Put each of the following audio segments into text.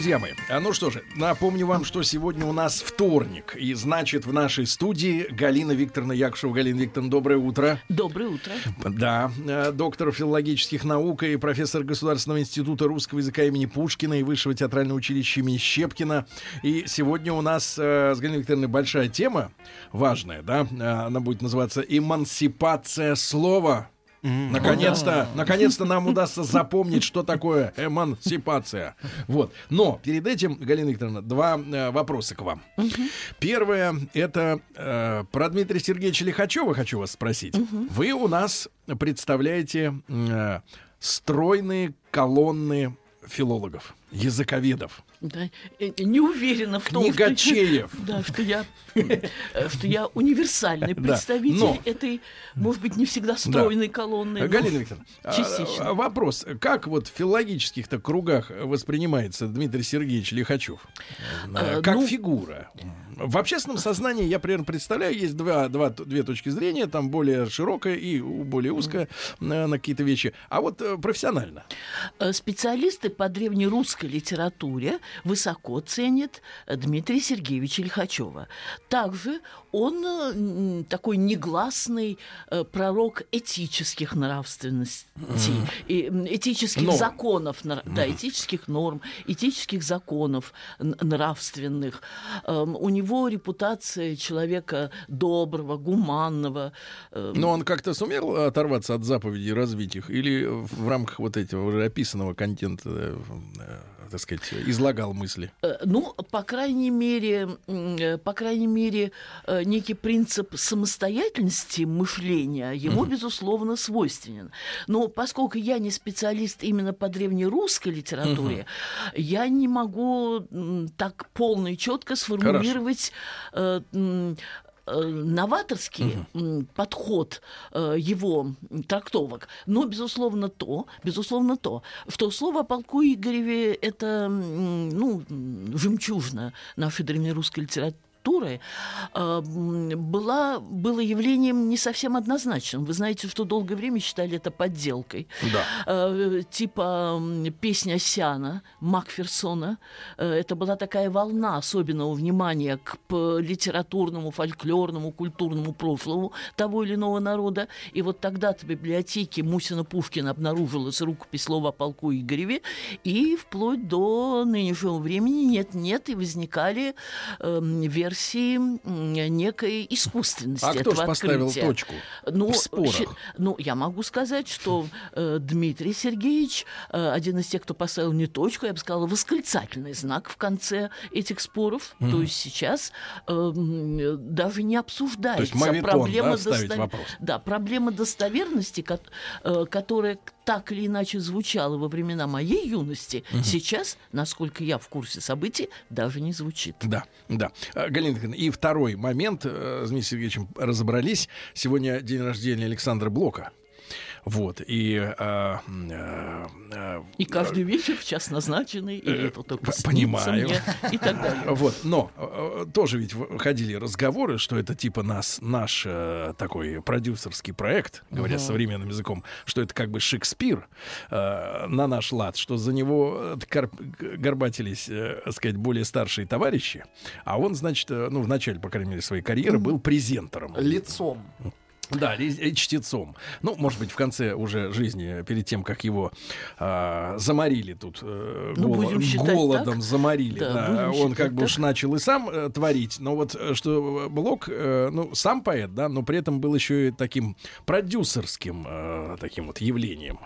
Друзья мои, а ну что же, напомню вам, что сегодня у нас вторник. И значит, в нашей студии Галина Викторовна Якушева. Галина Викторовна, доброе утро. Доброе утро. Да, э, доктор филологических наук и профессор Государственного института русского языка имени Пушкина и Высшего театрального училища имени Щепкина. И сегодня у нас э, с Галиной Викторовной большая тема, важная, да, Э, она будет называться «Эмансипация слова». Наконец-то, наконец-то нам удастся запомнить, что такое эмансипация. Вот. Но перед этим, Галина Викторовна, два э, вопроса к вам. Первое это э, про Дмитрия Сергеевича Лихачева хочу вас спросить. Вы у нас представляете э, стройные колонны филологов, языковедов. Да, не уверена в том, что, Книгачеев. да, что я, э, что я универсальный Да, представитель но- этой, может быть, не всегда стройной колонны. но Галина Викторовна, а, частично. а, вопрос. Как вот в филологических-то кругах воспринимается Дмитрий Сергеевич Лихачев? А, как ну- фигура? В общественном сознании я примерно представляю, есть два, два, две точки зрения, там более широкая и более узкая э, на какие-то вещи. А вот э, профессионально. Э, Специалисты по древнерусской литературе высоко ценят э, Дмитрия Сергеевича Лихачева. Также он э, такой негласный э, пророк этических нравственностей, и, м, этических Норм. законов, нра- да, этических норм, этических законов нравственных. Эм, У него репутация человека доброго, гуманного. э, Но он как-то сумел оторваться от заповедей, развить их? Или в рамках вот этого уже описанного контента, э, так сказать, излагал мысли? Э, Ну, по крайней мере, э, по крайней мере, э, некий принцип самостоятельности мышления ему, безусловно, свойственен. Но поскольку я не специалист именно по древнерусской литературе, я не могу так полно и четко сформулировать э, новаторский м, подход э, его трактовок, но безусловно то, безусловно то, что слово о полку Игореве это ну жемчужина нашей древнерусской литературы э, м, была, было явлением не совсем однозначным. Вы знаете, что долгое время считали это подделкой. Да. Э, типа песня Сиана Макферсона. Э, Это была такая волна особенного внимания к литературному, фольклорному, культурному прошлому того или иного народа. И вот тогда-то в библиотеке Мусина Пушкина обнаружилась рукопись слова о полку Игореве, и вплоть до нынешнего времени нет-нет, и возникали эм, версии некой искусственности А кто этого поставил открытия. точку Ну, в спорах? ну, я могу сказать, что э, Дмитрий Сергеевич э, один из тех, кто поставил не точку, я бы сказала, восклицательный знак в конце этих споров. То есть сейчас э, даже не обсуждается проблема да, вопрос. Да, проблема достоверности, кот- э, которая так или иначе звучала во времена моей юности, сейчас, насколько я в курсе событий, даже не звучит. Да, да. А, Галина Викторовна, и второй момент, э, с Дмитрием Сергеевичем разобрались. Сегодня день рождения Александра Блока. Вот, и... э, э, э, И каждый вечер в час назначенный, и это только понимаю. мне, и так далее. Вот, но э, э, тоже ведь ходили разговоры, что это типа нас, наш э, такой продюсерский проект, говоря современным языком, что это как бы Шекспир э, на наш лад, что за него э, горбатились, э, так сказать, более старшие товарищи, а он, значит, э, ну, в начале, по крайней мере, своей карьеры был презентером. лицом. Да, э, чтецом. Ну, может быть, в конце уже жизни, перед тем, как его а, заморили тут, э, Ну, голо- считать голодом так. заморили, Да, да, он считать как бы уж начал и сам э, творить, но вот э, что Блок, э, ну, сам поэт, да, но при этом был еще и таким продюсерским э, таким вот явлением.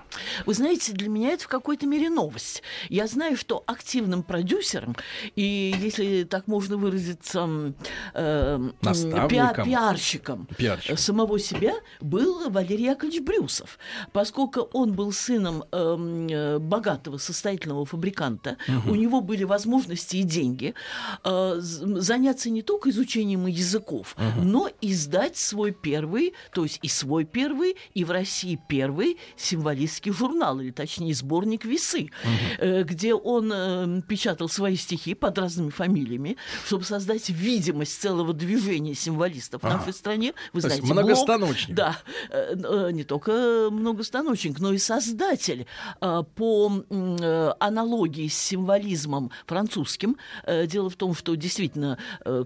Вы знаете, для меня это в какой-то мере новость. Я знаю, что активным продюсером, и если так можно выразиться, э, м, Наставником. пиа- пиарщиком Пиарщик. самого себя себя был Валерий Яковлевич Брюсов, поскольку он был сыном эм, э, богатого состоятельного фабриканта, у него были возможности и деньги э, заняться не только изучением языков, но издать свой первый, то есть и свой первый, и в России первый символистский журнал, или точнее сборник «Весы», э, где он э, печатал свои стихи под разными фамилиями, чтобы создать видимость целого движения символистов в нашей стране. Вы знаете, Блок- многостаночник. Да, э, э, не только многостаночник, но и создатель э, по аналогии с символизмом французским. Дело в том, что действительно,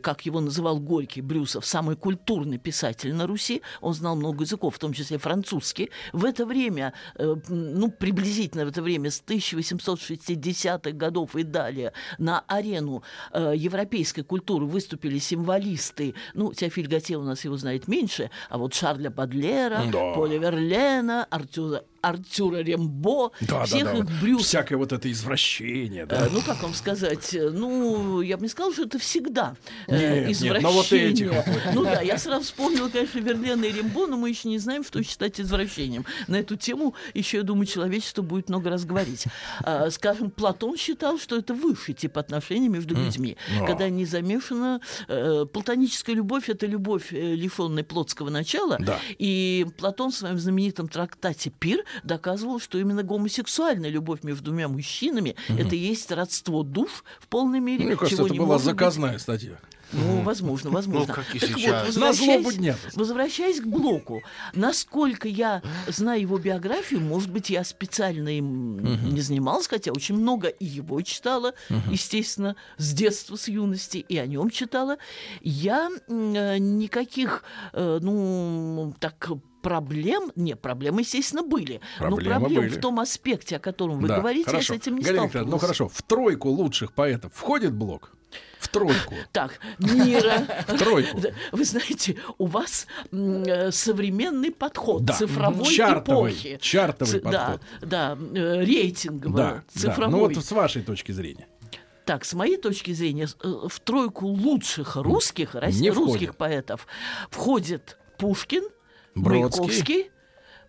как его называл Горький, Брюсов, самый культурный писатель на Руси, он знал много языков, в том числе французский. В это время, ну, приблизительно в это время, с 1860-х годов и далее, на арену европейской культуры выступили символисты. Ну, Теофиль Готье у нас его знает меньше, а вот Шарля Бадлера, Да. Поля Верлена, Артюра, Артюра Рембо, Да, всех да, да. их Брюс Всякое вот это извращение, да. Э, Ну, как вам сказать? э, Ну, я бы не сказала, что это всегда э, Нет, нет, извращение. но вот этих. Ну да, я сразу вспомнила, конечно, Верлена и Рембо, но мы еще не знаем, что считать извращением. На эту тему еще, я думаю, человечество будет много раз говорить. А, Скажем, Платон считал, что это высший тип отношений между людьми, А. когда не замешана э, платоническая любовь, это любовь, э, лишенная плотского начала. Да. И Платон в своем знаменитом трактате «Пир» доказывал, что именно гомосексуальная любовь между двумя мужчинами это и есть родство душ в полной мере. Мне кажется, это была может быть. заказная статья. Ну, возможно, возможно. как и Так сейчас. На злобу возвращаясь, дня. возвращаясь к Блоку, насколько я знаю его биографию, может быть, я специально им не занималась, хотя очень много и его читала, естественно, с детства, с юности, и о нем читала. Я э, никаких, э, ну, так проблем, не, проблемы, естественно, были, Проблемы но проблем были. в том аспекте, о котором вы Да, говорите, хорошо. я с этим не Галина Викторовна, ну сталкивалась. хорошо, в тройку лучших поэтов входит блок? В тройку. Так, мира. В тройку. Да, Вы знаете, у вас э, современный подход Да. цифровой Чартовый, эпохи. чартовый да, подход. Да, э, рейтинговый, Да, да. цифровой. Ну вот с вашей точки зрения. Так, с моей точки зрения, э, в тройку лучших русских, Не русских входит. поэтов входит Пушкин, Бродский. Маяковский.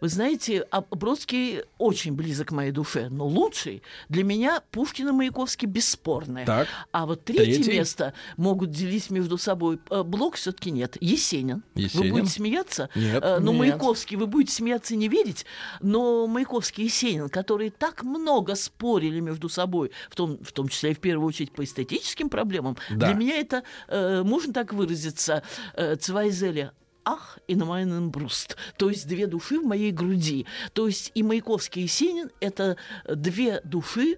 Вы знаете, а Бродский очень близок к моей душе, но лучший для меня Пушкин и Маяковский бесспорны. Так. А вот третье Третий? место могут делить между собой. Э, Блок все-таки нет. Есенин. Есенин? Вы будете смеяться? Нет. Э, Ну, Нет. Маяковский, вы будете смеяться и не верить, но Маяковский и Есенин, которые так много спорили между собой, в том, в том числе и в первую очередь по эстетическим проблемам, Да. для меня это, э, можно так выразиться, Цвайзеля Ах и на майнен бруст, то есть две души в моей груди. То есть и Маяковский, и Есенин – это две души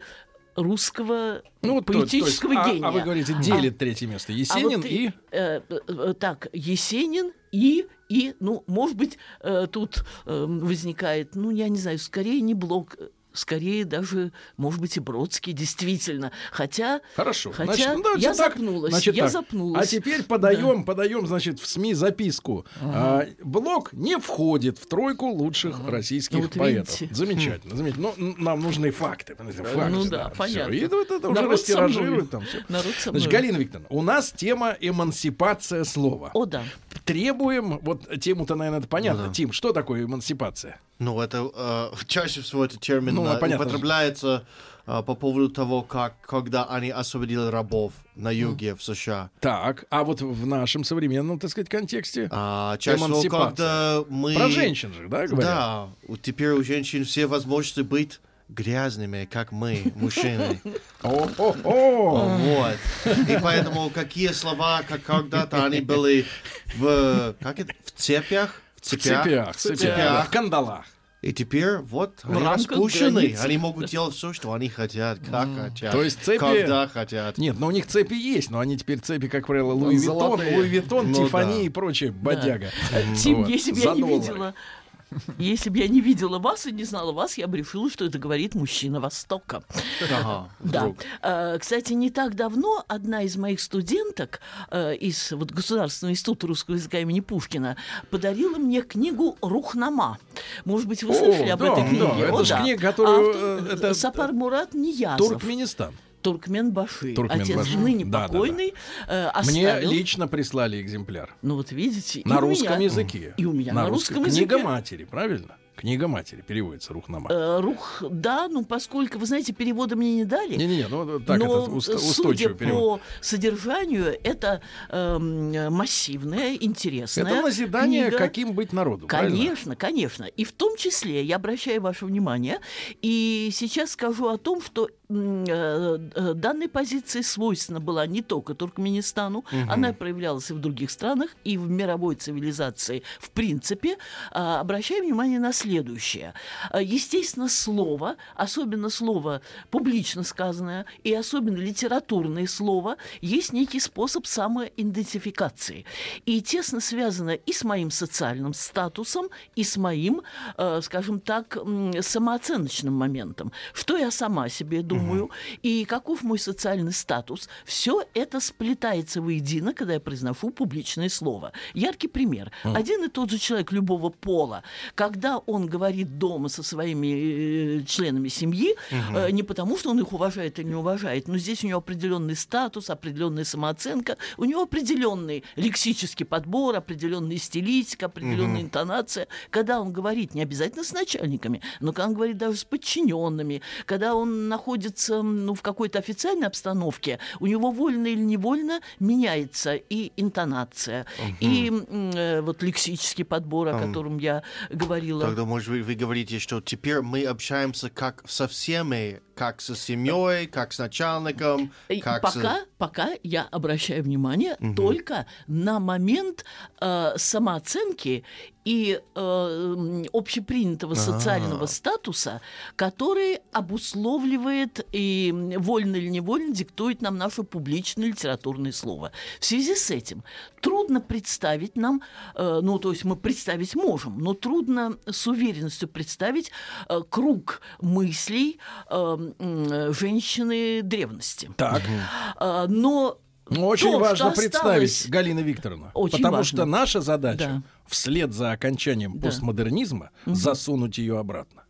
русского Ну, вот то- то есть, поэтического а- гения. А, вы говорите, делит третье место. А Есенин вот и... э, э, э, так, Есенин и, и, ну, может быть, э, тут э, возникает, ну, я не знаю, скорее не блок, скорее даже, может быть, и Бродский, действительно. Хотя, Хорошо. хотя значит, ну, давайте я так. запнулась, Значит, я так. запнулась. А теперь подаем, подаем, значит, в СМИ записку. А, блок не входит в тройку лучших российских Ну, вот поэтов. видите. Замечательно, замечательно. Ну, н- нам нужны факты. понимаете, факты, ну да, всё. понятно. И вот это уже Народ растиражируют там все. Народ со Значит, мной. Галина Викторовна, у нас тема эмансипация слова. О, да. Требуем, вот тему-то, наверное, это понятно. Да. Тим, что такое эмансипация? Ну, это э, чаще всего этот термин Ну, э, употребляется э, по поводу того, как когда они освободили рабов на юге в США. Так, а вот в нашем современном, так сказать, контексте? А, чаще всего, когда мы... Про женщин же, да, говорят? Да, теперь у женщин все возможности быть грязными, как мы, мужчины. Вот. И поэтому какие слова, как когда-то они были в, как это, в цепях, в цепях, в цепях, в кандалах. И теперь вот они распущены. границ. Они могут делать все, что они хотят, как хотят. То есть цепи- Когда хотят. Нет, но у них цепи есть, но они теперь цепи, как правило, Louis Vuitton. Louis Vuitton, Ну Тиффани да. и прочее, бодяга. Тим, я не доллары. видела... Если бы я не видела вас и не знала вас, я бы решила, что это говорит мужчина Востока. Ага, Да. Э, Кстати, не так давно одна из моих студенток э, из вот, Государственного института русского языка имени Пушкина подарила мне книгу «Рухнама». Может быть, вы О, слышали об да, этой да, книге? это О, ж да. книга, которую, Автор э, это- Сапар Мурат Ниязов. Туркменистан. Туркменбаши. Туркменбаши. Отец ныне Да, да, да. покойный э, Мне оставил. лично прислали экземпляр. Ну вот видите. На русском меня- языке. И у меня на, русском Книга языке. матери, правильно? Книга матери переводится Рухнама. Э, рух, да, ну поскольку, вы знаете, перевода мне не дали. Не-не-не, ну так но это уст- судя устойчивый перевод. по содержанию, это эм, массивная, интересная Это назидание, книга. каким быть народу. правильно? Конечно, конечно. И в том числе я обращаю ваше внимание, и сейчас скажу о том, что э, э, данной позиции свойственна была не только Туркменистану, она проявлялась и в других странах, и в мировой цивилизации в принципе. А, Обращаю внимание на следующее. А, Естественно, слово, особенно слово публично сказанное, и особенно литературное слово, есть некий способ самоидентификации. И тесно связано и с моим социальным статусом, и с моим, э, скажем так, самооценочным моментом. Что я сама себе думаю, и каков мой социальный статус. Все это сплетается воедино, когда я произношу публичное слово. Яркий пример. Один и тот же человек любого пола, когда он говорит дома со своими э, членами семьи, э, не потому, что он их уважает или не уважает, но здесь у него определенный статус, определенная самооценка, у него определенный лексический подбор, определенная стилистика, определенная интонация. Когда он говорит, не обязательно с начальниками, но когда он говорит даже с подчиненными, когда он находится ну, в какой-то официальной обстановке, у него вольно или невольно меняется и интонация, и м, э, вот лексический подбор, о котором я говорила. Тогда, может, вы, вы говорите, что теперь мы общаемся как со всеми, как со семьей, как с начальником, как пока, с... пока я обращаю внимание только на момент э, самооценки и э, общепринятого социального статуса, который обусловливает и вольно или невольно диктует нам наше публичное литературное слово. В связи с этим трудно представить нам, э, ну то есть мы представить можем, но трудно с уверенностью представить э, круг мыслей э, женщины древности. Так. А, но Ну, очень то, важно что представить, осталось- Галина Викторовна. Очень потому важно. что наша задача Да. вслед за окончанием Да. постмодернизма засунуть ее обратно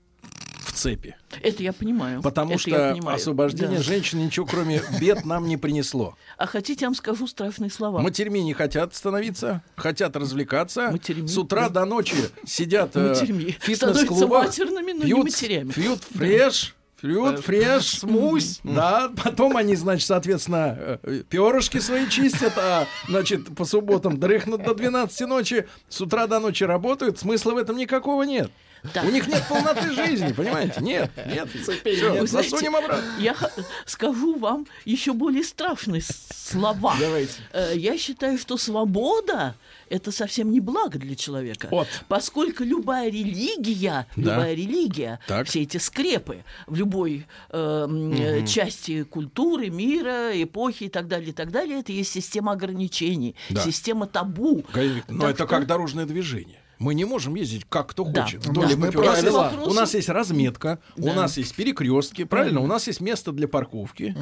в цепи. Это я понимаю. Потому Это что понимаю. освобождение Да. женщин ничего кроме бед нам не принесло. А хотите, я вам скажу страшные слова? Матерьми не хотят становиться, хотят развлекаться. Матерьми, С утра да. до ночи сидят э, в фитнес-клубах. пьют. Пьют фреш. Пьют фреш, смусь, да, потом они, значит, соответственно, э, перышки свои чистят, а, значит, по субботам дрыхнут до 12 ночи, с утра до ночи работают, смысла в этом никакого нет. Да. У них нет полноты жизни, понимаете? Нет, нет, цепей нет, знаете, засунем обратно. Я скажу вам еще более страшные слова. Давайте. Э, Я считаю, что свобода это совсем не благо для человека. Вот. Поскольку любая религия, Да. любая религия, Так. все эти скрепы в любой э, э, части культуры, мира, эпохи и так далее, и так далее, это есть система ограничений, Да. система табу. Но Так это что- как дорожное движение. Мы не можем ездить как кто Да. хочет. Да. Вдоль Мы. У нас- У нас есть разметка, у Да. нас есть перекрестки, правильно? У нас есть место для парковки.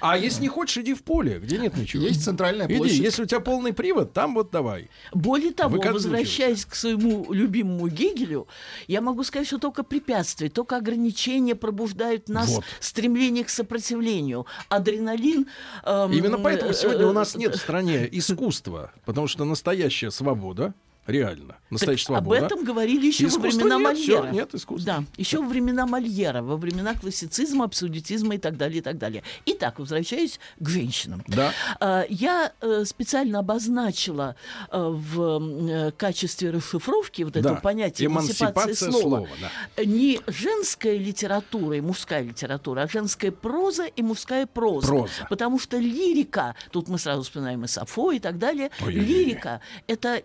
А если не хочешь, иди в поле, где нет ничего. Есть центральная Иди, площадь. если у тебя полный привод, там вот давай. Более того, возвращаясь к своему любимому Гегелю, я могу сказать, что только препятствия, только ограничения пробуждают нас Вот. стремление к сопротивлению. Адреналин... эм, Именно поэтому э, сегодня у нас э, нет в стране искусства, потому что настоящая свобода, реально, Так настоящая об свобода. этом говорили еще во Искусства времена нет, Мольера. нет искусства. Да, еще во времена Мольера, во времена классицизма, абсолютизма и так далее, и так далее. Итак, возвращаюсь к женщинам. Да. А, Я э, специально обозначила э, в э, качестве расшифровки вот этого Да. понятия эмансипации Эмансипация слова, слова, да. не женская литература и мужская литература, а женская проза и мужская проза. Проза. Потому что лирика, тут мы сразу вспоминаем и Сафо и так далее, Ой-ой-ой. лирика — это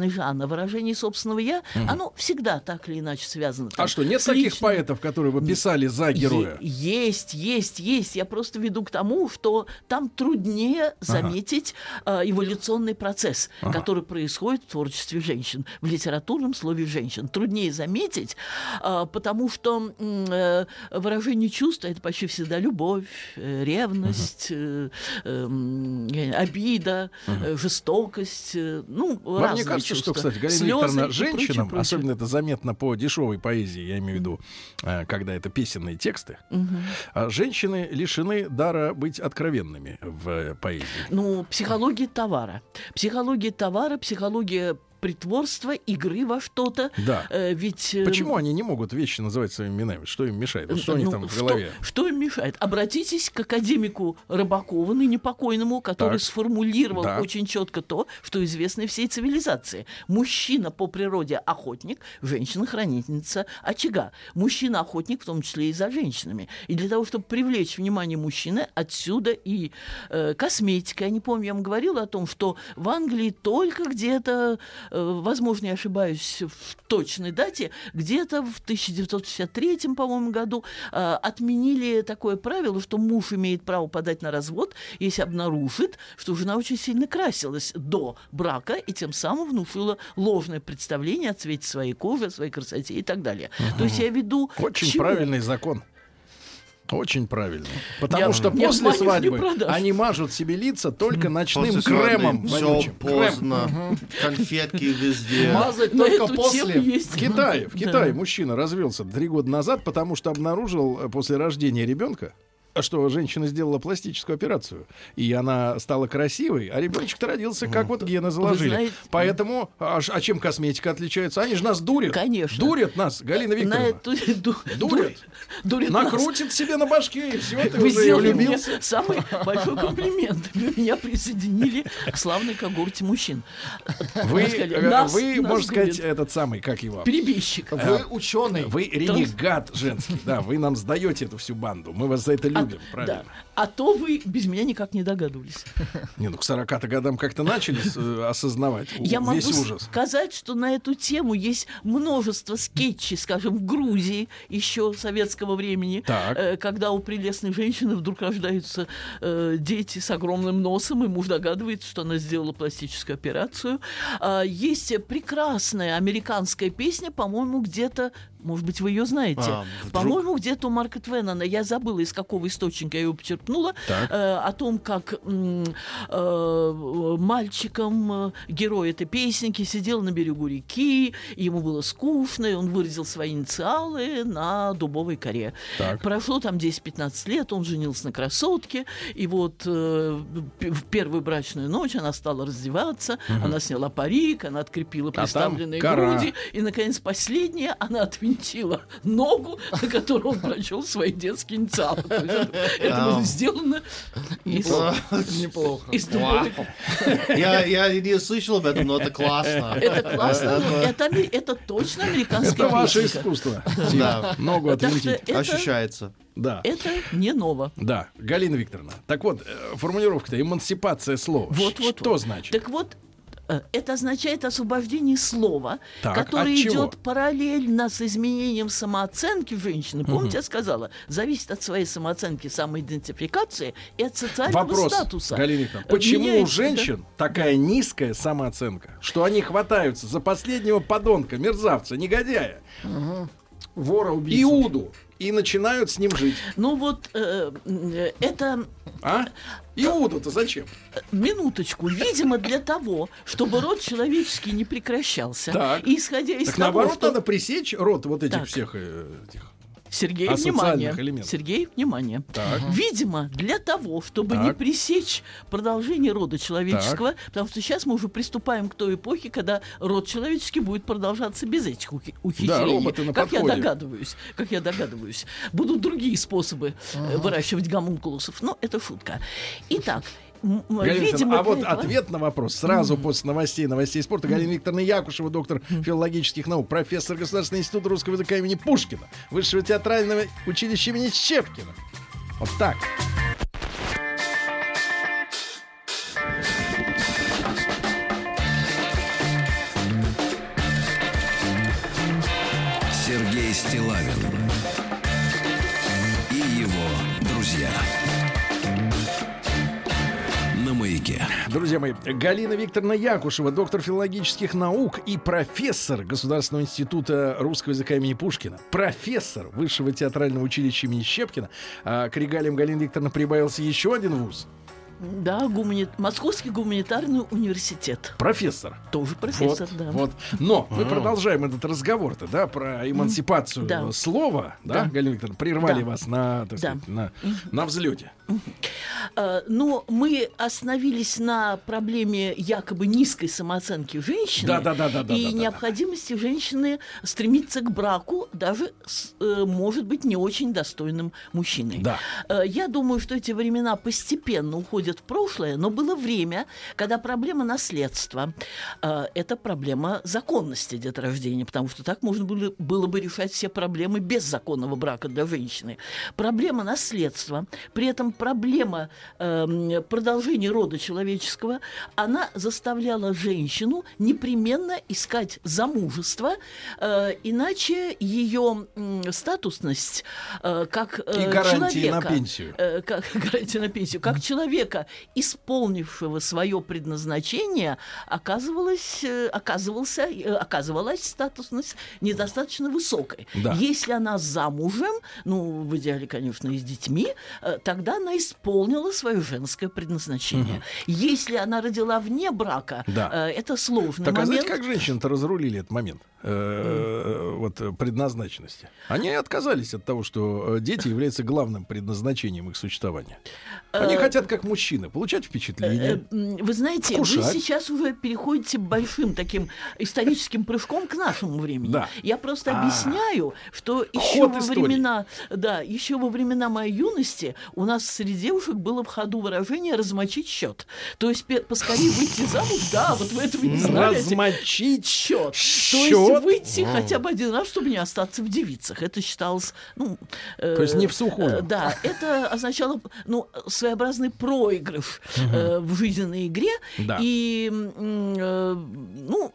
личностный жанр, выражение собственного «я», оно всегда так или иначе связано. А там что, нет таких личным- поэтов, которые бы писали за героя? Е- Есть, есть, есть. Я просто веду к тому, что там труднее заметить э, эволюционный процесс, который происходит в творчестве женщин, в литературном слове женщин. Труднее заметить, э, потому что э, выражение чувства это почти всегда любовь, э, ревность, э, эм, не знаю, обида, э, жестокость, э, ну, Вам разные не кажется, чувства. что, кстати, Галина Викторовна, женщинам, прочее. особенно это заметно по дешевой поэзии, я имею в виду, э, когда это песенные тексты, а женщины лишены дара быть откровенными в э, поэзии. Ну, психология товара. Психология товара, психология притворства, игры во что-то. Да. Э, ведь... э, Почему они не могут вещи называть своими именами? Что им мешает? Вот что у них ну, там в что- голове? Что, им мешает? Обратитесь к академику Рыбакову, ныне покойному, который Так. сформулировал Так. очень четко то, что известно всей цивилизации. Мужчина по природе охотник, женщина-хранительница очага. Мужчина-охотник, в том числе и за женщинами. И для того, чтобы привлечь внимание мужчины, отсюда и э, косметика. Я не помню, я вам говорила о том, что в Англии только где-то, возможно, я ошибаюсь в точной дате, где-то в 1963, по-моему, году э, отменили такое правило, что муж имеет право подать на развод, если обнаружит, что жена очень сильно красилась до брака и тем самым внушила ложное представление о цвете своей кожи, о своей красоте и так далее. То есть я веду... Очень правильный закон. Очень правильный. Потому Я- что я после свадьбы они мажут себе лица только ночным После кремом. все. Крем. поздно. Конфетки везде. Мазать На только после. есть. В Китае, в Да. Китае мужчина развелся три года назад, потому что обнаружил э, после рождения ребенка, что женщина сделала пластическую операцию, и она стала красивой, а ребеночек-то родился, как вот гены заложили. знаете- Поэтому, а, а чем косметика отличается? Они же нас дурят. Конечно. Дурят нас, Галина На Викторовна. эту ду- Дурят. дурят нас. Накрутит себе на башке, и все, ты Вы уже мне самый большой комплимент. Вы меня присоединили к славной когорте мужчин. Вы, э, нас- вы нас можно сказать, дурят. этот самый, как его? Перебежчик. Вы ученый. Вы ренегат женский, да, вы нам сдаете эту всю банду. Мы вас за это А- любим, правильно? да. А то вы без меня никак не догадывались. Не, ну к 40 годам как-то начали э, осознавать Я могу ужас. сказать, что на эту тему есть множество скетчей, скажем, в Грузии еще советского времени, э, когда у прелестной женщины вдруг рождаются э, дети с огромным носом, и муж догадывается, что она сделала пластическую операцию. А, есть прекрасная американская песня, по-моему, где-то, может быть, вы ее знаете, А, вдруг? по-моему, где-то у Марка Твеннона, я забыла, из какого источника я ее почерпнула, Так. э, о том, как э, мальчиком э, герой этой песенки сидел на берегу реки, ему было скучно, и он выразил свои инициалы на дубовой коре. Так. Прошло там 10-15 лет, он женился на красотке, и вот э, в первую брачную ночь она стала раздеваться, она сняла парик, она открепила А приставленные груди, и, наконец, последняя, она отвинтила ногу, на которую он прочел свои детские инициалы. Это было сделано из, Неплохо. Я, я не слышал об этом, но это классно. Это классно. ну, Это, это точно американская Это ваше искусство. Да. Ногу отвинтить. Ощущается. Да. это не ново. Да, Галина Викторовна. Так вот, э, формулировка-то эмансипация слова. Вот, вот, Что вот. значит? Так вот, это означает освобождение слова, Так, которое идет параллельно с изменением самооценки женщины. Помните, я сказала, зависит от своей самооценки, самоидентификации и от социального Вопрос, статуса. Галина Э, почему у меняется, женщин такая низкая самооценка, что они хватаются за последнего подонка, мерзавца, негодяя, Вора убийцу. Иуду, и начинают с ним жить? Ну вот, э, э, это А? Иуду-то зачем? Минуточку. Видимо, для того, чтобы род человеческий не прекращался. Так. И исходя из Так того, наоборот, что... надо пресечь род вот этих Так. всех э, этих. Сергей, внимание. элементов. Сергей, внимание. Так. Видимо, для того, чтобы не Так. пресечь продолжение рода человеческого, потому что сейчас мы уже приступаем к той эпохе, когда род человеческий будет продолжаться без этих ухи- ухищрений. роботы на как я подходе. догадываюсь, как я догадываюсь, будут другие способы э, выращивать гомункулусов. Но это шутка. Итак, Галина видимо, Викторовна, а вот ответ на вопрос сразу после новостей, новостей спорта. Галина Викторовна Якушева, доктор филологических наук, профессор Государственного института русского языка имени Пушкина, Высшего театрального училища имени Щепкина. Вот так. Сергей Стилавин Друзья мои, Галина Викторовна Якушева, доктор филологических наук и профессор Государственного института русского языка имени Пушкина, профессор Высшего театрального училища имени Щепкина. А к регалиям Галины Викторовны прибавился еще один вуз. Да, гумани... Московский гуманитарный университет. Профессор. Тоже профессор, вот, да. вот. Но мы продолжаем этот разговор-то, да, про эмансипацию Да. слова, да, Да. Галина Викторовна, прервали Да. вас на, так Да. сказать, на, на взлете. Э, Но мы остановились на проблеме якобы низкой самооценки женщины Да, да, да, да, да, и да, да, необходимости женщины стремиться к браку даже с, э, может быть не очень достойным мужчиной. Да. Э, Я думаю, что эти времена постепенно уходят в прошлое, но было время, когда проблема наследства это проблема законности деторождения, потому что так можно было, было бы решать все проблемы без законного брака для женщины. Проблема наследства, при этом проблема эм, продолжения рода человеческого, она заставляла женщину непременно искать замужество, э, иначе ее м, статусность э, как э, И гарантии на человека, пенсию. э, как гарантии на пенсию, как человека, исполнившего свое предназначение, оказывалась, э, оказывался, э, оказывалась статусность недостаточно высокой. Да. Если она замужем, ну, в идеале, конечно, и с детьми, э, тогда она исполнила свое женское предназначение. Если она родила вне брака, Да. э, это сложный Так а момент. знаете, как женщины-то разрулили этот момент? э, вот э, предназначенности. Они отказались от того, что э, дети являются главным предназначением их существования. Они хотят, как мужчины, получать Э, впечатление. м, Вы знаете, вы Вкушать. сейчас уже переходите большим таким историческим прыжком к нашему времени. Да. Я просто А. объясняю, что еще Ход во истории. времена, да, еще во времена моей юности у нас среди девушек было в ходу выражение размочить счет. То есть поскорее выйти замуж, да, вот вы этого не знали. Размочить счет. То есть выйти хотя бы один раз, чтобы не остаться в девицах. Это считалось, ну... э, То есть не в сухую. э, Да, это означало, ну, своеобразный проигрыш э, в жизненной игре. Да. И, э, ну,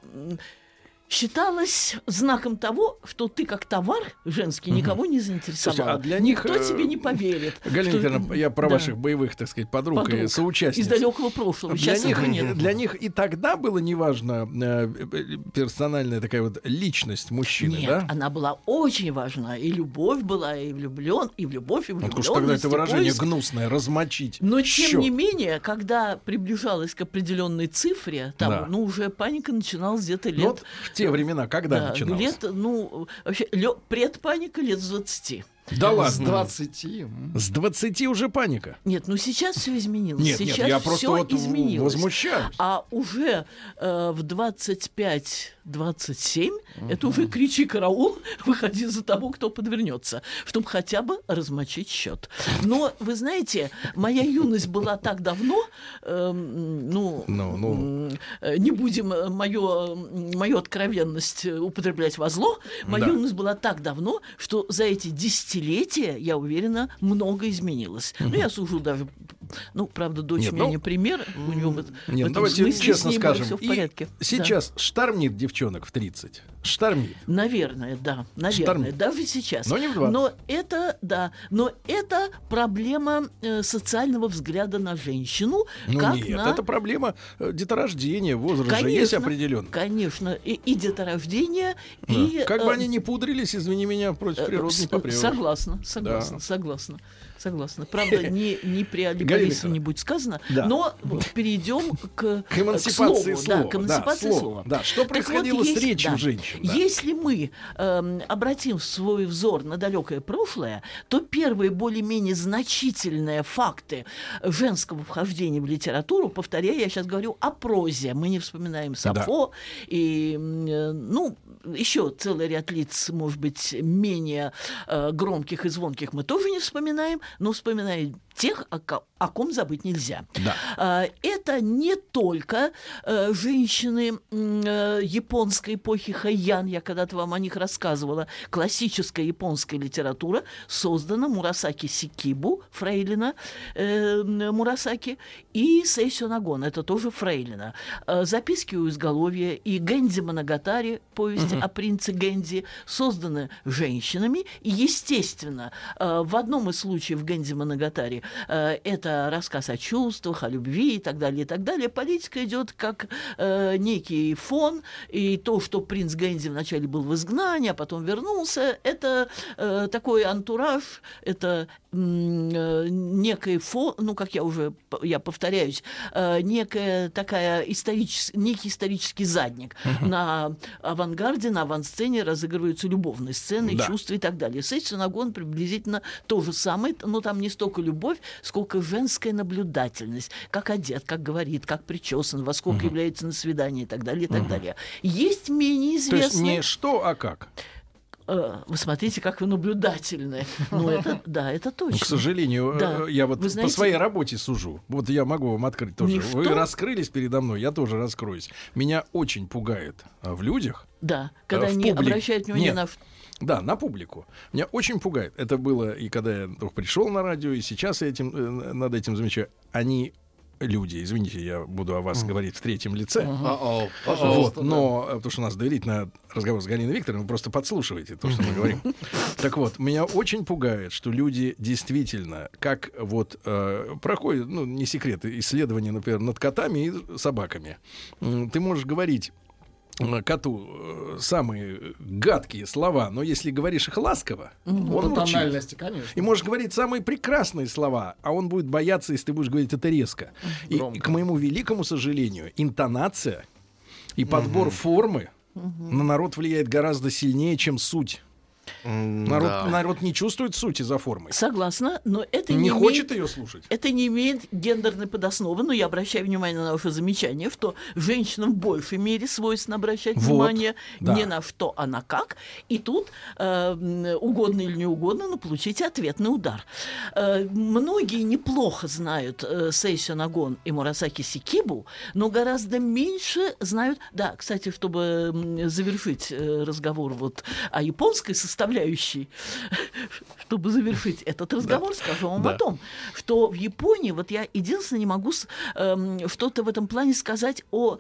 считалось знаком того, что ты как товар женский никого не заинтересовал. Слушайте, а для них, Никто э, тебе не поверит. Галина что- Викторовна, я про Да. ваших боевых, так сказать, подруг, и Подруг. соучастниц. Из далекого прошлого. Для Сейчас них, нет. для них и тогда было неважно э, персональная такая вот личность мужчины, Нет, да? она была очень важна. И любовь была, и влюблен, и в любовь, и влюбленность. уж тогда это и выражение поиск. гнусное, размочить. Но тем не менее, когда приближалась к определенной цифре, там, Да. ну, уже паника начиналась где-то лет... Ну, вот в те времена, когда да, начиналось? лет, ну, вообще, лё- предпаника лет с 20. Да С ладно. 20. м. С 20 уже паника. Нет, ну сейчас все изменилось. Нет, сейчас нет, я просто вот изменилось. возмущаюсь. А уже э, в 25-27 это уже кричи караул, выходи за того, кто подвернется, чтобы хотя бы размочить счет. Но вы знаете, моя юность была так давно, эм, ну, Ну, ну. м, э, не будем э, мою, мою откровенность э, употреблять во зло, моя Да. юность была так давно, что за эти десятилетия, я уверена, много изменилось. Ну, я сужу даже, ну, правда, дочь Нет, у меня ну, не пример, у нее вот в Нет, этом давайте смысле с честно ней скажем. все в и порядке. Да. Сейчас штормит девчонок в 30. Штормит. Наверное, да, наверное, Штормит. даже сейчас. Но не в 20. Но это, да, но это проблема э, социального взгляда на женщину, Ну как нет, на... это проблема э, деторождения, возраст же Конечно, есть определенный. Конечно, и, и деторождение, Да. и... Как бы э, они ни пудрились, извини меня, против э, природы не с- попрешь. Согласна, согласна, Да. согласна, согласна. Правда, не, не при Али Галина Борисовне не будет сказано, Да. но перейдем к, К эмансипации к слову, слова. Да, к эмансипации слово. слова. Да, что происходило вот, с речью да. женщин? да. Если мы эм, обратим свой взор на далекое прошлое, то первые более-менее значительные факты женского вхождения в литературу, повторяю, я сейчас говорю о прозе. Мы не вспоминаем Сафо и, м, э, ну, еще целый ряд лиц, может быть, менее э, громких и звонких мы тоже не вспоминаем, но вспоминаем тех, о, ко- о ком забыть нельзя. Да. А, Это не только э, женщины э, японской эпохи Хайян, я когда-то вам о них рассказывала, классическая японская литература, создана Мурасаки Сикибу, фрейлина э, Мурасаки, и Сейсё Нагон, это тоже фрейлина. Записки у изголовья и Гэнди Моногатари, повесть о принце Генди созданы женщинами. И, естественно, э, в одном из случаев Генди Моногатари э, это рассказ о чувствах, о любви и так далее, и так далее. Политика идет как э, некий фон, и то, что принц Генди вначале был в изгнании, а потом вернулся, это такой антураж, это некий фон, ну, как я уже, я повторяюсь, некая такая историчес- некий исторический задник. На авангарде, на авансцене разыгрываются любовные сцены, Да. чувства и так далее. Сессия Нагон приблизительно то же самое, но там не столько любовь, сколько женская наблюдательность. Как одет, как говорит, как причесан, во сколько является на свидание и так далее, и так далее. Есть менее То есть известные... не что, а как. Э, Вы смотрите, как вы наблюдательны. Ну, это, да, это точно. Ну, К сожалению, э, Да. я вот Вы знаете- по своей работе сужу. Вот я могу вам открыть тоже. Ничто- Вы раскрылись передо мной, я тоже раскроюсь. Меня очень пугает а, в людях. Да, когда Э, в они публике. обращают внимание Нет. на... Да, на публику. Меня очень пугает. Это было и когда я только пришел на радио, и сейчас я этим, э, над этим замечаю. Они люди, извините, я буду о вас говорить в третьем лице. Uh-oh. Вот, но, э, потому что у нас доверительно разговор с Галиной Викторовной, вы просто подслушиваете то, что мы говорим. Так вот, меня очень пугает, что люди действительно, как вот э, проходят, ну, не секрет, исследования, например, над котами и собаками. Ты можешь говорить коту э, самые гадкие слова, но если говоришь их ласково, он По молчит. тональности, конечно. И можешь говорить самые прекрасные слова, а он будет бояться, если ты будешь говорить это резко. И, Громко. к моему великому сожалению, интонация и подбор формы на народ влияет гораздо сильнее, чем суть. Народ, да. народ не чувствует сути за формой. Согласна, но это Не, не, хочет имеет... ее слушать. Это не имеет гендерной подосновы, но я обращаю внимание на ваше замечание, что женщинам в большей мере свойственно обращать Вот, внимание да. не на что, а на как. И тут, э, угодно или не угодно, но получите ответный удар. Э, многие неплохо знают э, Сейсё Нагон и Мурасаки Сикибу, но гораздо меньше знают... Да, кстати, чтобы завершить э, разговор вот о японской составляющей, чтобы завершить этот разговор, скажу вам Да. о том, что в Японии, вот я единственное не могу эм, что-то в этом плане сказать о э,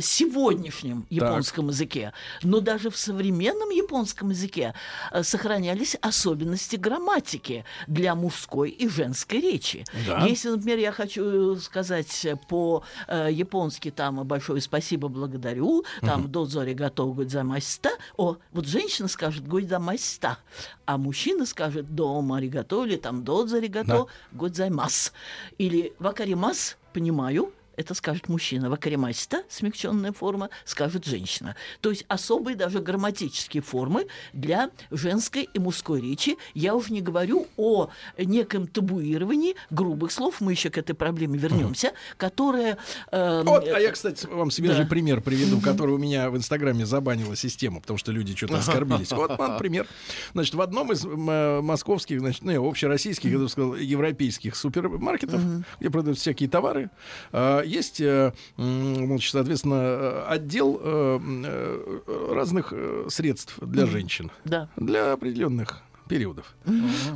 сегодняшнем японском языке, но даже в современном японском языке э, сохранялись особенности грамматики для мужской и женской речи. Да. Если, например, я хочу сказать по-японски там большое спасибо, благодарю, там дозори готов гойдзамаста, о, вот женщина скажет гойдзамаста, а мужчина скажет дома аригато или там дозори готов гойдзаймас. Или вакаримас, понимаю, это скажет мужчина. Вакаримаста, смягченная форма, скажет женщина. То есть особые даже грамматические формы для женской и мужской речи. Я уж не говорю о неком табуировании грубых слов, мы еще к этой проблеме вернемся, которая... э, Вот, а я, кстати, вам свежий Да. пример приведу, который у меня в Инстаграме забанила система, потому что люди что-то оскорбились. Вот вам пример. Значит, в одном из э, московских, значит, ну, общероссийских, я бы сказал, европейских супермаркетов, где продают всякие товары, э, есть, э, значит, соответственно, э, отдел э, э, разных э, средств для женщин, Да. для определенных периодов.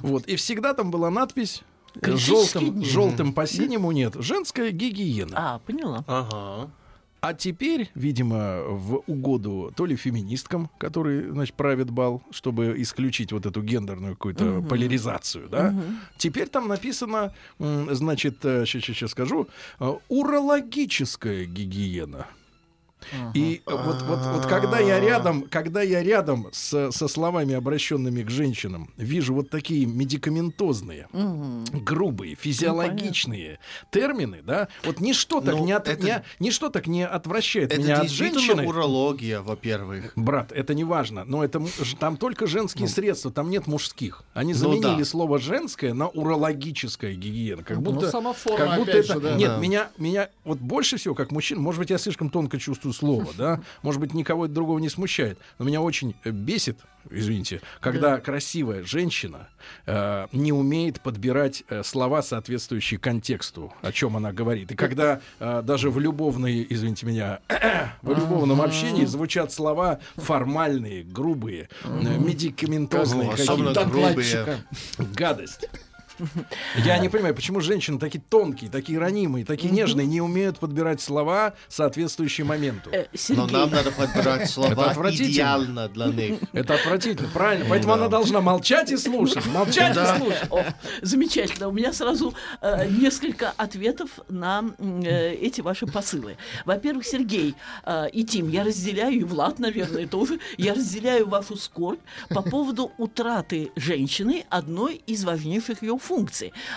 Вот. И всегда там была надпись э, желтым, желтым по синему нет. Женская гигиена. А, поняла. Ага. А теперь, видимо, в угоду то ли феминисткам, которые, значит, правят бал, чтобы исключить вот эту гендерную какую-то поляризацию, да, теперь там написано, значит, сейчас скажу, э, урологическая гигиена. И вот, вот, вот когда я рядом, когда я рядом с, со словами, обращенными к женщинам, вижу вот такие медикаментозные, грубые, физиологичные термины, да, вот ничто так, Ну, не, от- это- не- ничто так не отвращает Это меня от женщины. урология, во-первых. Брат, это не важно, но это там только женские средства, там нет мужских. Они Ну заменили да. слово женское на урологическая гигиена, как Ну, будто, сама форма, как будто это же, да. нет Да. меня меня вот больше всего как мужчина, может быть я слишком тонко чувствую слово, да, может быть никого это другого не смущает, но меня очень э, бесит, извините, когда красивая женщина э, не умеет подбирать э, слова соответствующие контексту, о чем она говорит, и когда э, даже в любовной, извините меня, в любовном общении звучат слова формальные, грубые, э, медикаментозные, какие-то. гадость. Я не понимаю, почему женщины такие тонкие, такие ранимые, такие нежные, не умеют подбирать слова, соответствующие моменту. Э, Но нам надо подбирать Это слова отвратительно. идеально для них. Это отвратительно, правильно. Поэтому она должна молчать и слушать. Молчать и слушать. О, замечательно. У меня сразу э, несколько ответов на э, эти ваши посылы. Во-первых, Сергей э, и Тим, я разделяю, и Влад, наверное, тоже, я разделяю вашу скорбь по поводу утраты женщины одной из важнейших ее функций,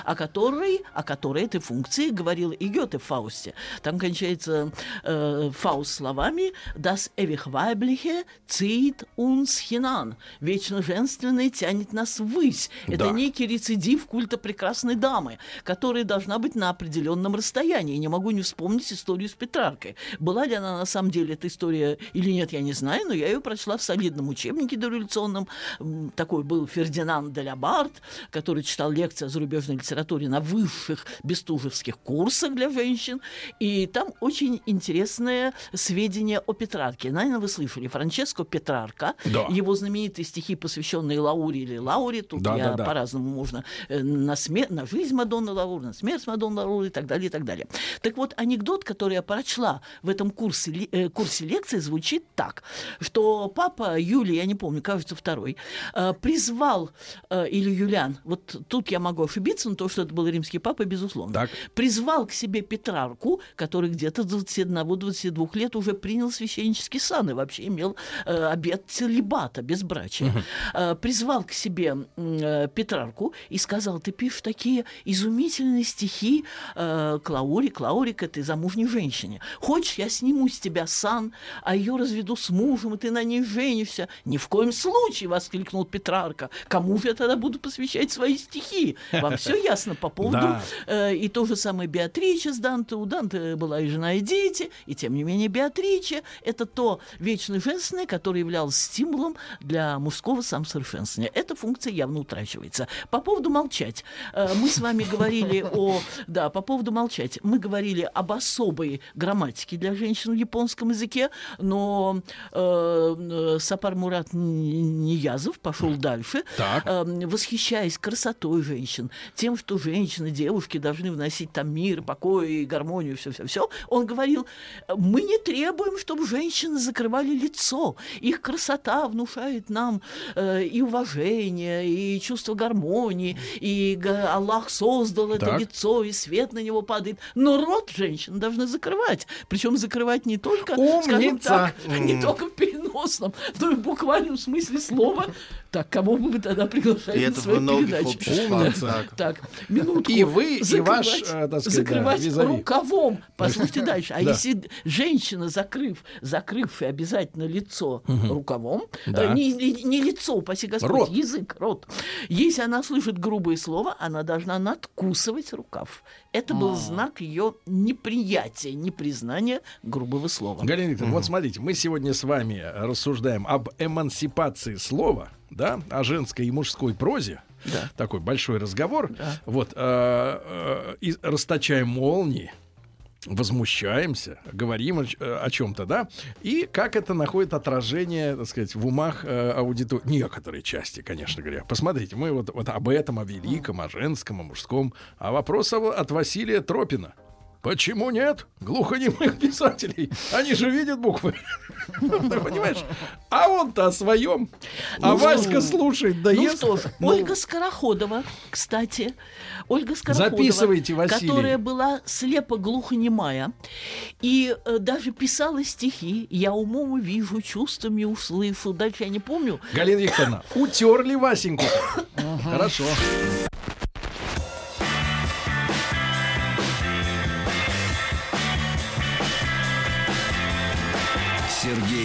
о которой, о которой этой функции говорил и Гёте в Фаусте. Там кончается э, Фауст словами «Das ewig Weibliche zieht uns hinan». Вечно женственное тянет нас ввысь. Это Да. некий рецидив культа прекрасной дамы, которая должна быть на определенном расстоянии. Не могу не вспомнить историю с Петраркой. Была ли она на самом деле эта история или нет, я не знаю, но я ее прочла в солидном учебнике дореволюционном. Такой был Фердинанд де ла Барт, который читал лекции о зарубежной литературе на высших бестужевских курсах для женщин. И там очень интересное сведения о Петрарке. Наверное, вы слышали. Франческо Петрарка, Да. его знаменитые стихи, посвященные Лауре или Лауре, тут Да, я да, да. по-разному можно э, на, смер- на жизнь Мадонны Лауры, на смерть Мадонны Лауры и так далее, и так далее. Так вот, анекдот, который я прочла в этом курсе, э, курсе лекций, звучит так, что папа Юлий, я не помню, кажется, второй, э, призвал, или Юлиан, вот тут я могу ошибиться, но то, что это был римский папа, безусловно, Так. призвал к себе Петрарку, который где-то с 21-22 лет уже принял священнический сан и вообще имел э, обет целибата, безбрачия. Э, призвал к себе э, Петрарку и сказал, ты пишешь такие изумительные стихи э, Клаури, Клаури к этой замужней женщине. Хочешь, я сниму с тебя сан, а ее разведу с мужем, и ты на ней женишься? Ни в коем случае, воскликнул Петрарка. Кому же я тогда буду посвящать свои стихи? Вам все ясно по поводу Да. Э, и то же самое Беатриче с Данте. У Данте была и жена, и дети. И тем не менее Беатриче – это то вечно женственное, которое являлось стимулом для мужского самосовершенствования. Эта функция явно утрачивается. По поводу молчать. Э, Мы с вами говорили о... Да, по поводу молчать. Мы говорили об особой грамматике для женщин в японском языке, но э, э, Сапар Мурат Ниязов пошел дальше, Так. э, восхищаясь красотой женщин, тем, что женщины, девушки должны вносить там мир, покой, и гармонию, все-все-все, он говорил, мы не требуем, чтобы женщины закрывали лицо. Их красота внушает нам э, и уважение, и чувство гармонии, и Аллах создал это Так. лицо, и свет на него падает. Но рот женщины должны закрывать. Причем закрывать не только, скажем Умница. так, не только в переносном, но и в буквальном смысле слова. Так, кого бы вы тогда приглашали И на свою передачу? Умница. так. Так, минутку. И вы, и Закрывать- ваш, э, так сказать, да, закрывать визави. рукавом. Послушайте дальше. А Да. если женщина, закрыв, закрывшая обязательно лицо рукавом, Да. э, не, не- не лицо, упаси Господь, Рот. язык, рот. Если она слышит грубые слова, она должна надкусывать рукав. Это был А. знак ее неприятия, непризнания грубого слова. Галина Викторовна, вот смотрите, мы сегодня с вами рассуждаем об эмансипации слова, да, о женской и мужской прозе. Да. Такой большой разговор. Да. Вот, э, э, и расточаем молнии, возмущаемся, говорим о, э, о чем-то, да, и как это находит отражение, так сказать, в умах э, аудитории, некоторой части, конечно говоря. Посмотрите, мы вот, вот об этом, о великом, о женском, о мужском, а вопрос от Василия Тропина. Почему нет глухонемых писателей? Они же видят буквы. Ты понимаешь? А он-то о своем. А Ну, Васька слушает, да Ну ест. Ну, Ольга Скороходова, кстати, Ольга Скороходова, Записывайте, Василий. которая была слепо-глухонемая и э, даже писала стихи «Я умом вижу, чувствами услышу». Дальше я не помню. Галина Викторовна, утерли Васеньку. Хорошо.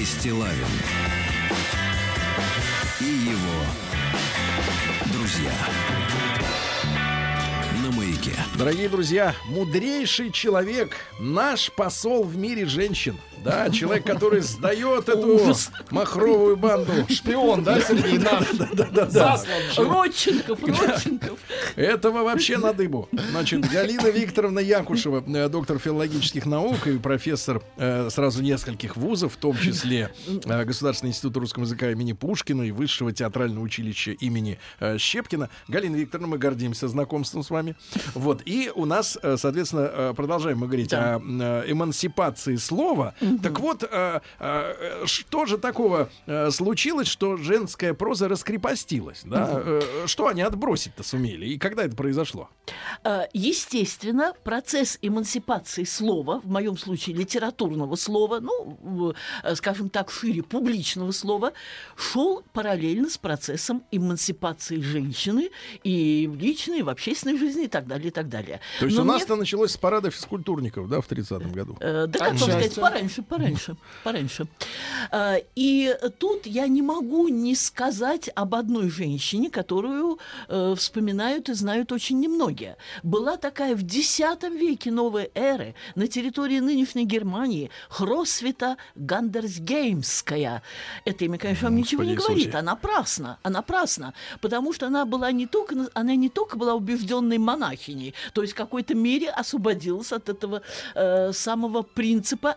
Сергей Стилавин и его друзья на маяке. Дорогие друзья, мудрейший человек, наш посол в мире женщин. Да, человек, который сдает эту Ужас. махровую банду. Шпион, да, Сергей? Наш. Заслан. же. Родченков, Родченков. Этого вообще на дыбу. Значит, Галина Викторовна Якушева, э, доктор филологических наук и профессор э, сразу нескольких вузов, в том числе э, Государственный институт русского языка имени Пушкина и Высшего театрального училища имени э, Щепкина. Галина Викторовна, мы гордимся знакомством с вами. Вот. И у нас, соответственно, продолжаем мы говорить Да. о э, эмансипации слова. Так вот, э, э, что же такого э, случилось, что женская проза раскрепостилась? Да? Э, Что они отбросить-то сумели? И когда это произошло? Естественно, процесс эмансипации слова, в моем случае литературного слова, ну, скажем так, шире публичного слова, шел параллельно с процессом эмансипации женщины и в личной, и в общественной жизни и так далее, и так далее. То есть Но у мне- нас-то началось с парада физкультурников, да, в 30-м году? Да, как вам сказать, Отчасти. Пораньше, пораньше, пораньше. И тут я не могу не сказать об одной женщине, которую э, вспоминают и знают очень немногие. Была такая в X веке новой эры на территории нынешней Германии Хросвита Гандерсгеймская. Это имя, конечно, вам ничего не говорит. Иисусе. Она напрасно, она напрасно, потому что она была не только, она не только была убежденной монахиней, то есть в какой-то мере освободилась от этого э, самого принципа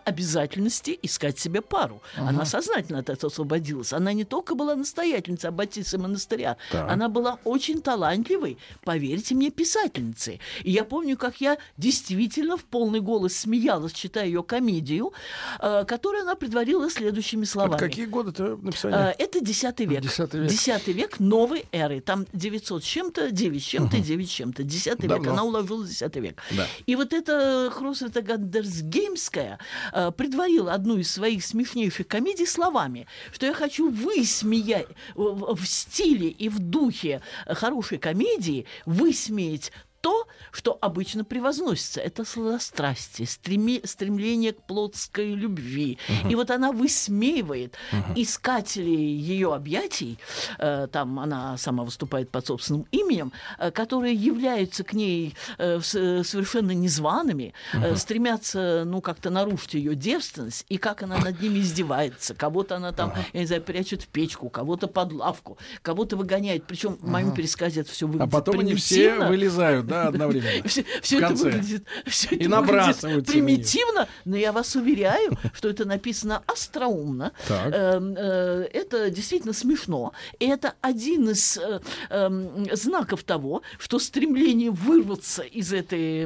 обязательности искать себе пару. Она сознательно от этого освободилась. Она не только была настоятельницей аббатисы монастыря, Так. она была очень талантливой, поверьте мне, писательницей. И я помню, как я действительно в полный голос смеялась, читая ее комедию, э, которую она предварила следующими словами. Это какие годы-то написали? А, Это X век. Десятый век. X век новой эры. Там 900 с чем-то, 9 с чем-то, 9 с чем-то. X век. Она уложила в X век. Да. И вот эта Хросвита Гандерсгеймская э, предварила одну из своих смешнейших комедий словами, что я хочу высмеять в, стиле и в духе хорошей комедии высмеять то, что обычно превозносится. Это сладострастие, стреми- стремление к плотской любви. И вот она высмеивает искателей ее объятий, э, там она сама выступает под собственным именем, э, которые являются к ней э, э, совершенно незваными, э, стремятся, ну, как-то нарушить ее девственность, и как она над ними издевается. Кого-то она там, я не знаю, прячет в печку, кого-то под лавку, кого-то выгоняет. Причем в моем пересказе это все А выглядит потом они все вылезают, да, одновременно. Все, В это выглядит, это И выглядит набрасываются на примитивно, но я вас уверяю, что это написано остроумно. Эм, э, Это действительно смешно. И это один из э, эм, знаков того, что стремление вырваться из этой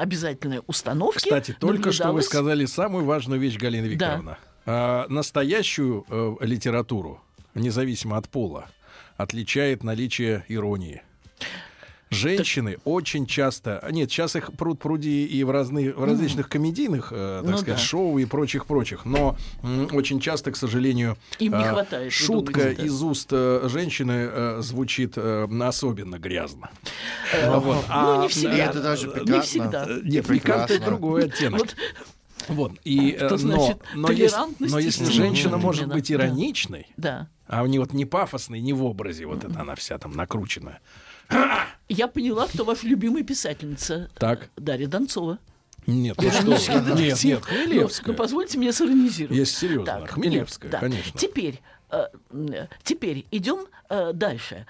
обязательной установки. Кстати, только что вы сказали самую важную вещь, Галина Викторовна. А, настоящую э, литературу, независимо от пола, отличает наличие иронии. Женщины очень часто, а нет, сейчас их пруд пруди и в, разных, в различных комедийных, э, так Ну сказать, да. шоу и прочих-прочих, но м, очень часто, к сожалению, Им не а, хватает, шутка думаете, из уст э, женщины э, звучит э, особенно грязно. Э, Вот. Ну, не А, всегда. Это даже Не пикантно. всегда. Э, Нет, Прекрасно. другой оттенок. Вот Вот. И, э, значит но, но, если, но если женщина может быть ироничной, Да. а у нее вот не пафосной, не в образе, вот это она вся там накрученная. Я поняла, кто ваша любимая писательница. Так. Дарья Донцова. Нет, ну что. Нет, нет, Ну, Хмелевская. Ну, позвольте мне сиронизировать. Есть серьезно. Так, Хмелевская, да. конечно. Теперь, э, э, теперь идем э, дальше.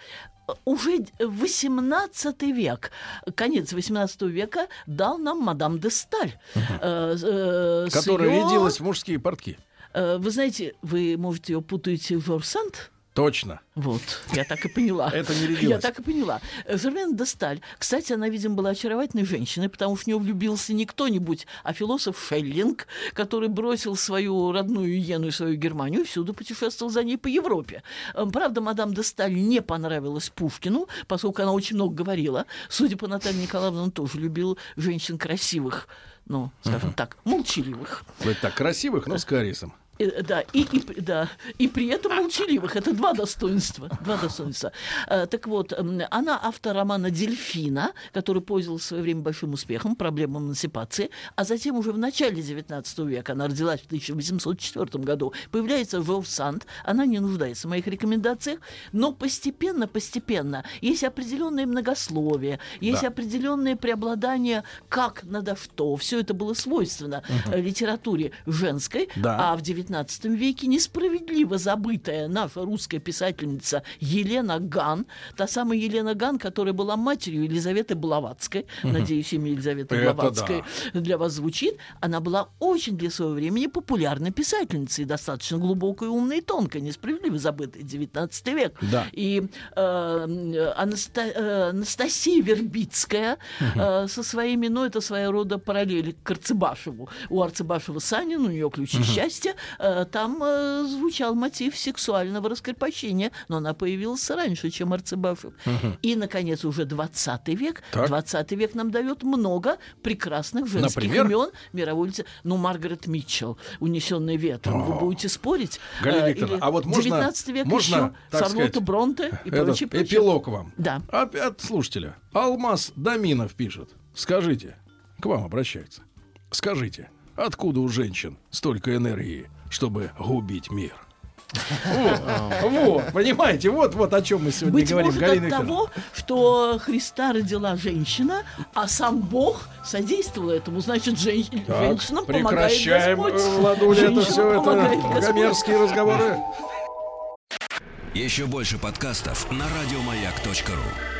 Э, Уже 18 век, конец 18 века дал нам мадам де Сталь. э, э, с Которая её- рядилась в мужские портки. э, Вы знаете, вы, может, ее путаете в Жорж Санд? Точно. Вот, я так и поняла. Это не Я рядилась. так и поняла. Жермен де Сталь. Кстати, она, видимо, была очаровательной женщиной, потому что в нее влюбился не кто-нибудь, а философ Шеллинг, который бросил свою родную Йену и свою Германию и всюду путешествовал за ней по Европе. Э, Правда, мадам де Сталь не понравилась Пушкину, поскольку она очень много говорила. Судя по Наталье Николаевне, он тоже любил женщин красивых, ну, скажем так, молчаливых. Вы так красивых, но с кариесом. Да, и, и, да, и при этом молчаливых. Это два достоинства. Два достоинства. Э, так вот, она автор романа «Дельфина», который пользовался в свое время большим успехом, проблемам эмансипации, а затем уже в начале XIX века, она родилась в 1804 году, появляется в Санд, она не нуждается в моих рекомендациях, но постепенно, постепенно есть определенное многословие, есть да. определенное преобладание как надо что. Все это было свойственно угу. литературе женской, да. а в XIX веке несправедливо забытая наша русская писательница Елена Ган, та самая Елена Ган, которая была матерью Елизаветы Блаватской, угу. надеюсь, имя Елизаветы это Блаватской да. для вас звучит, она была очень для своего времени популярной писательницей, достаточно глубокой, умной и тонкой, несправедливо забытой, 19 век. Да. И э, Анаста, э, Анастасия Вербицкая угу. э, со своими, ну, это своего рода параллели к Арцебашеву. У Арцебашева Санин, у нее ключи угу. счастья, там э, звучал мотив сексуального раскрепощения, но она появилась раньше, чем Арцебашев. Угу. И, наконец, уже 20 век. Так. 20 век нам дает много прекрасных женских Например? имен мировой литературы. Ну, Маргарет Митчелл, «Унесенный ветром». О. Вы будете спорить? Галина э, Викторовна, а вот можно... 19 век можно, еще сказать, Бронте и прочее, прочее. Эпилог вам. Да. Опять слушателя. Алмаз Доминов пишет. Скажите, к вам обращается. Скажите, откуда у женщин столько энергии, чтобы губить мир? Вот, понимаете, вот вот о чем мы сегодня Быть говорим. Может, Галина от того, что Христа родила женщина, а сам Бог содействовал этому, значит, жен... так, женщинам помогает Господь. Владуля, это все это гомерские разговоры. Еще больше подкастов на радиомаяк.ру